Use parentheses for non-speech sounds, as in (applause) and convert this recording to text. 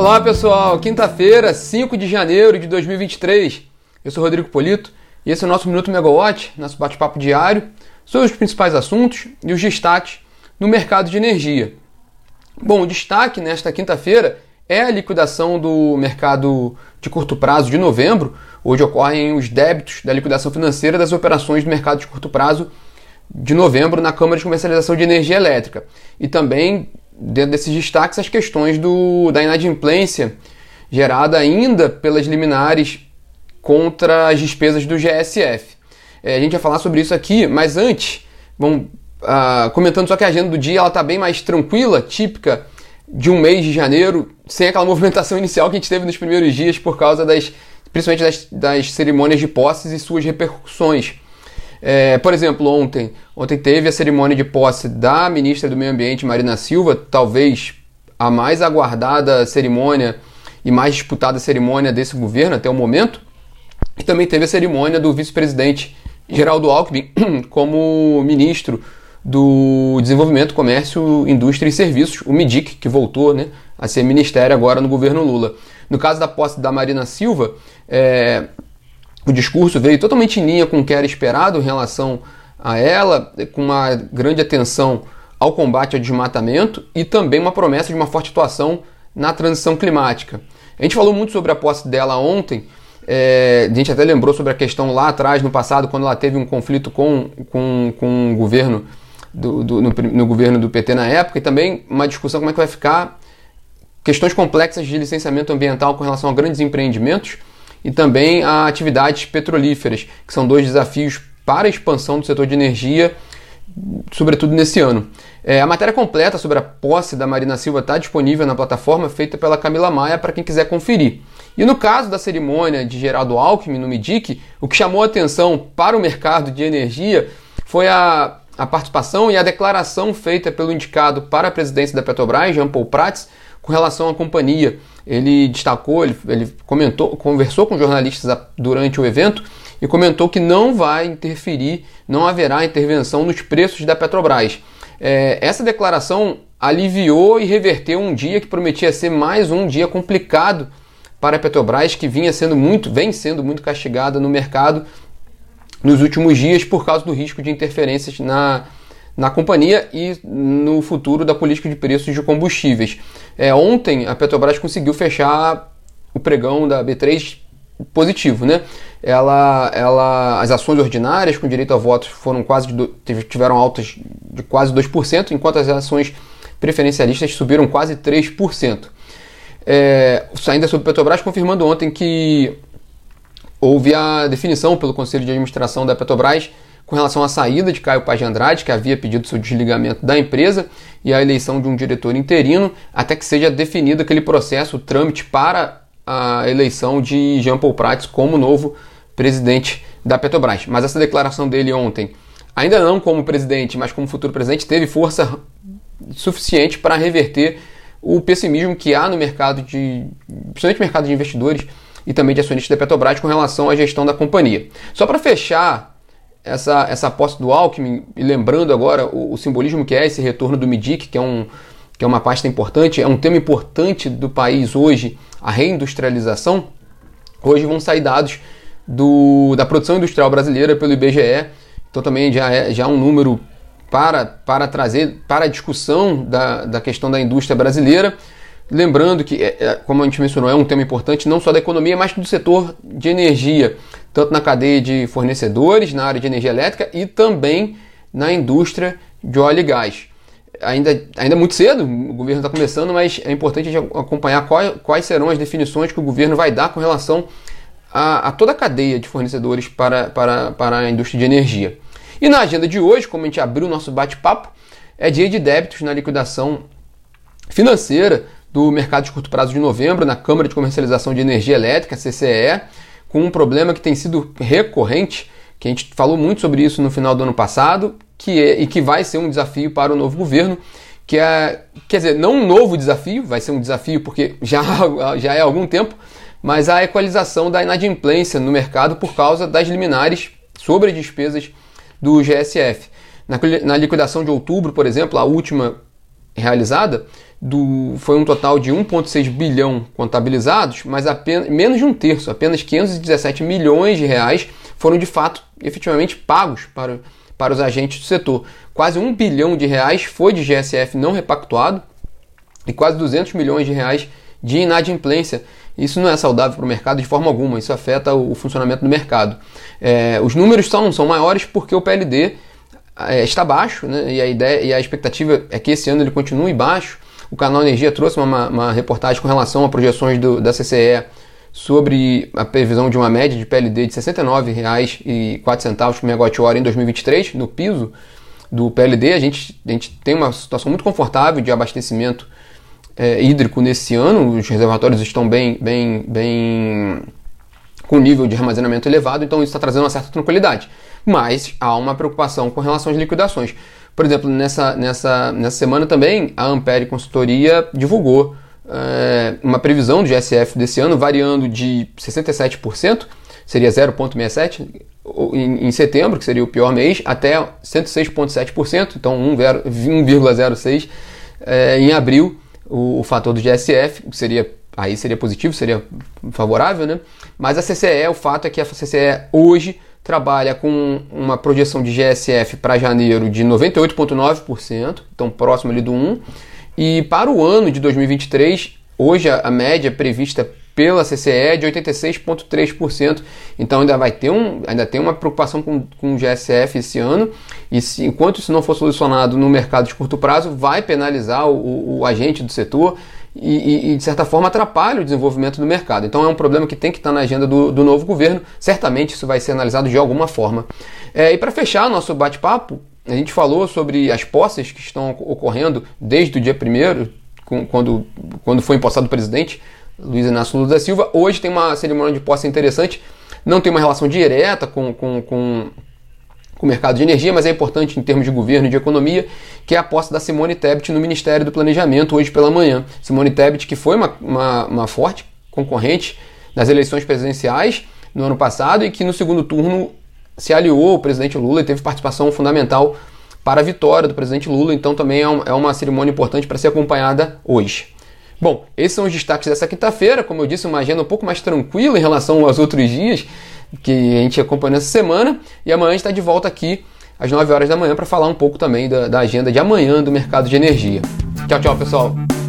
Olá pessoal, quinta-feira, 5 de janeiro de 2023. Eu sou Rodrigo Polito e esse é o nosso Minuto Megawatt, nosso bate-papo diário sobre os principais assuntos e os destaques no mercado de energia. Bom, o destaque nesta quinta-feira é a liquidação do mercado de curto prazo de novembro. Hoje ocorrem os débitos da liquidação financeira das operações do mercado de curto prazo de novembro na Câmara de Comercialização de Energia Elétrica. E também, dentro desses destaques, as questões do, da inadimplência gerada ainda pelas liminares contra as despesas do GSF. É, a gente vai falar sobre isso aqui, mas antes, vamos uh, comentando só que a agenda do dia está bem mais tranquila, típica de um mês de janeiro, sem aquela (laughs) movimentação inicial que a gente teve nos primeiros dias por causa das, principalmente das, das cerimônias de posses e suas repercussões. É, por exemplo, ontem, ontem teve a cerimônia de posse da ministra do Meio Ambiente, Marina Silva, talvez a mais aguardada cerimônia e mais disputada cerimônia desse governo até o momento. E também teve a cerimônia do vice-presidente Geraldo Alckmin (clears throat) como ministro do Desenvolvimento, Comércio, Indústria e Serviços, o MIDIC, que voltou né, a ser ministério agora no governo Lula. No caso da posse da Marina Silva, é, o discurso veio totalmente em linha com o que era esperado em relação a ela, com uma grande atenção ao combate ao desmatamento e também uma promessa de uma forte atuação na transição climática. A gente falou muito sobre a posse dela ontem, é, a gente até lembrou sobre a questão lá atrás, no passado, quando ela teve um conflito com, com, com o governo do, do no, no, governo do PT na época, e também uma discussão como é que vai ficar questões complexas de licenciamento ambiental com relação a grandes empreendimentos e também a atividades petrolíferas, que são dois desafios para a expansão do setor de energia, sobretudo nesse ano. É, a matéria completa sobre a posse da Marina Silva está disponível na plataforma feita pela Camila Maia para quem quiser conferir. E no caso da cerimônia de Geraldo Alckmin no MIDIC, o que chamou atenção para o mercado de energia foi a, a participação e a declaração feita pelo indicado para a presidência da Petrobras, Jean Paul Prats, com relação à companhia. Ele destacou, ele, ele comentou, conversou com jornalistas durante o evento e comentou que não vai interferir, não haverá intervenção nos preços da Petrobras. É, essa declaração aliviou e reverteu um dia que prometia ser mais um dia complicado para a Petrobras, que vinha sendo muito, vem sendo muito castigada no mercado nos últimos dias por causa do risco de interferências na, na companhia e no futuro da política de preços de combustíveis. É, ontem a Petrobras conseguiu fechar o pregão da B3 positivo, né? Ela, ela, as ações ordinárias com direito a votos foram quase de, tiveram altas de quase 2%, enquanto as ações preferencialistas subiram quase 3%. É, ainda sobre Petrobras, confirmando ontem que houve a definição pelo Conselho de Administração da Petrobras com relação à saída de Caio Paz de Andrade, que havia pedido seu desligamento da empresa, e a eleição de um diretor interino, até que seja definido aquele processo, o trâmite para a eleição de Jean Paul Prats como novo presidente da Petrobras. Mas essa declaração dele ontem, ainda não como presidente, mas como futuro presidente, teve força suficiente para reverter o pessimismo que há no mercado de, principalmente mercado de investidores e também de acionistas da Petrobras com relação à gestão da companhia. Só para fechar essa, essa posse do Alckmin, e lembrando agora o, o, simbolismo que é esse retorno do MIDIC, que é, um, que é uma pasta importante, é um tema importante do país hoje, a reindustrialização. Hoje vão sair dados do, da produção industrial brasileira pelo IBGE, então também já é já é um número para, para trazer para a discussão da, da questão da indústria brasileira. Lembrando que, é, é, como a gente mencionou, é um tema importante não só da economia, mas do setor de energia, tanto na cadeia de fornecedores, na área de energia elétrica e também na indústria de óleo e gás. Ainda, ainda é muito cedo, o governo está começando, mas é importante acompanhar quais, quais serão as definições que o governo vai dar com relação a, a toda a cadeia de fornecedores para, para, para a indústria de energia. E na agenda de hoje, como a gente abriu o nosso bate-papo, é dia de débitos na liquidação financeira do mercado de curto prazo de novembro na Câmara de Comercialização de Energia Elétrica, CCE, com um problema que tem sido recorrente, que a gente falou muito sobre isso no final do ano passado, que é, e que vai ser um desafio para o novo governo, que é, quer dizer, não um novo desafio, vai ser um desafio porque já, (laughs) já é há algum tempo, mas a equalização da inadimplência no mercado por causa das liminares sobre as despesas do GSF. Na, na liquidação de outubro, por exemplo, a última realizada do, foi um total de 1,6 bilhão contabilizados, mas apenas, menos de um terço, apenas 517 milhões de reais foram de fato efetivamente pagos para, para os agentes do setor. Quase um bilhão de reais foi de GSF não repactuado e quase 200 milhões de reais de inadimplência. Isso não é saudável para o mercado de forma alguma, isso afeta o, funcionamento do mercado. É, os números são, são maiores porque o PLD é, está baixo, né? e, a ideia, e a expectativa é que esse ano ele continue baixo. O canal Energia trouxe uma, uma reportagem com relação a projeções do, da CCE sobre a previsão de uma média de PLD de R$ 69,04 por megawatt-hora em 2023, no piso do PLD. A gente, a gente tem uma situação muito confortável de abastecimento é, hídrico nesse ano, os reservatórios estão bem, bem, bem com nível de armazenamento elevado, então isso está trazendo uma certa tranquilidade. Mas há uma preocupação com relação às liquidações. Por exemplo, nessa, nessa, nessa semana também a Ampere Consultoria divulgou é, uma previsão do GSF desse ano variando de 67%, seria 0,67% em, em, setembro, que seria o pior mês, até 106,7%, então 1,06% é, em abril, o, o fator do GSF, que seria aí seria positivo, seria favorável, né? Mas a CCE, o fato é que a CCE hoje trabalha com uma projeção de GSF para janeiro de 98,9%, então próximo ali do 1%, e para o ano de 2023, hoje a, média prevista pela CCE é de 86,3%. Então ainda vai ter um, ainda tem uma preocupação com, com o GSF esse ano. E se, enquanto isso não for solucionado no mercado de curto prazo, vai penalizar o, o, o agente do setor e, e, de certa forma atrapalha o desenvolvimento do mercado. Então é um problema que tem que estar na agenda do, do novo governo. Certamente isso vai ser analisado de alguma forma. É, e para fechar nosso bate-papo, a gente falou sobre as posses que estão ocorrendo desde o dia 1 quando, quando foi empossado o presidente Luiz Inácio Lula da Silva. Hoje tem uma cerimônia de posse interessante, não tem uma relação direta com, com, com com o mercado de energia, mas é importante em termos de governo e de economia, que é a posse da Simone Tebet no Ministério do Planejamento hoje pela manhã. Simone Tebet, que foi uma, uma, uma forte concorrente nas eleições presidenciais no ano passado e que no segundo turno se aliou ao presidente Lula e teve participação fundamental para a vitória do presidente Lula, então também é, é uma cerimônia importante para ser acompanhada hoje. Bom, esses são os destaques dessa quinta-feira. Como eu disse, uma agenda um pouco mais tranquila em relação aos outros dias que a gente acompanhou essa semana. E amanhã a gente está de volta aqui às 9 horas da manhã para falar um pouco também da, da agenda de amanhã do mercado de energia. Tchau, tchau, pessoal.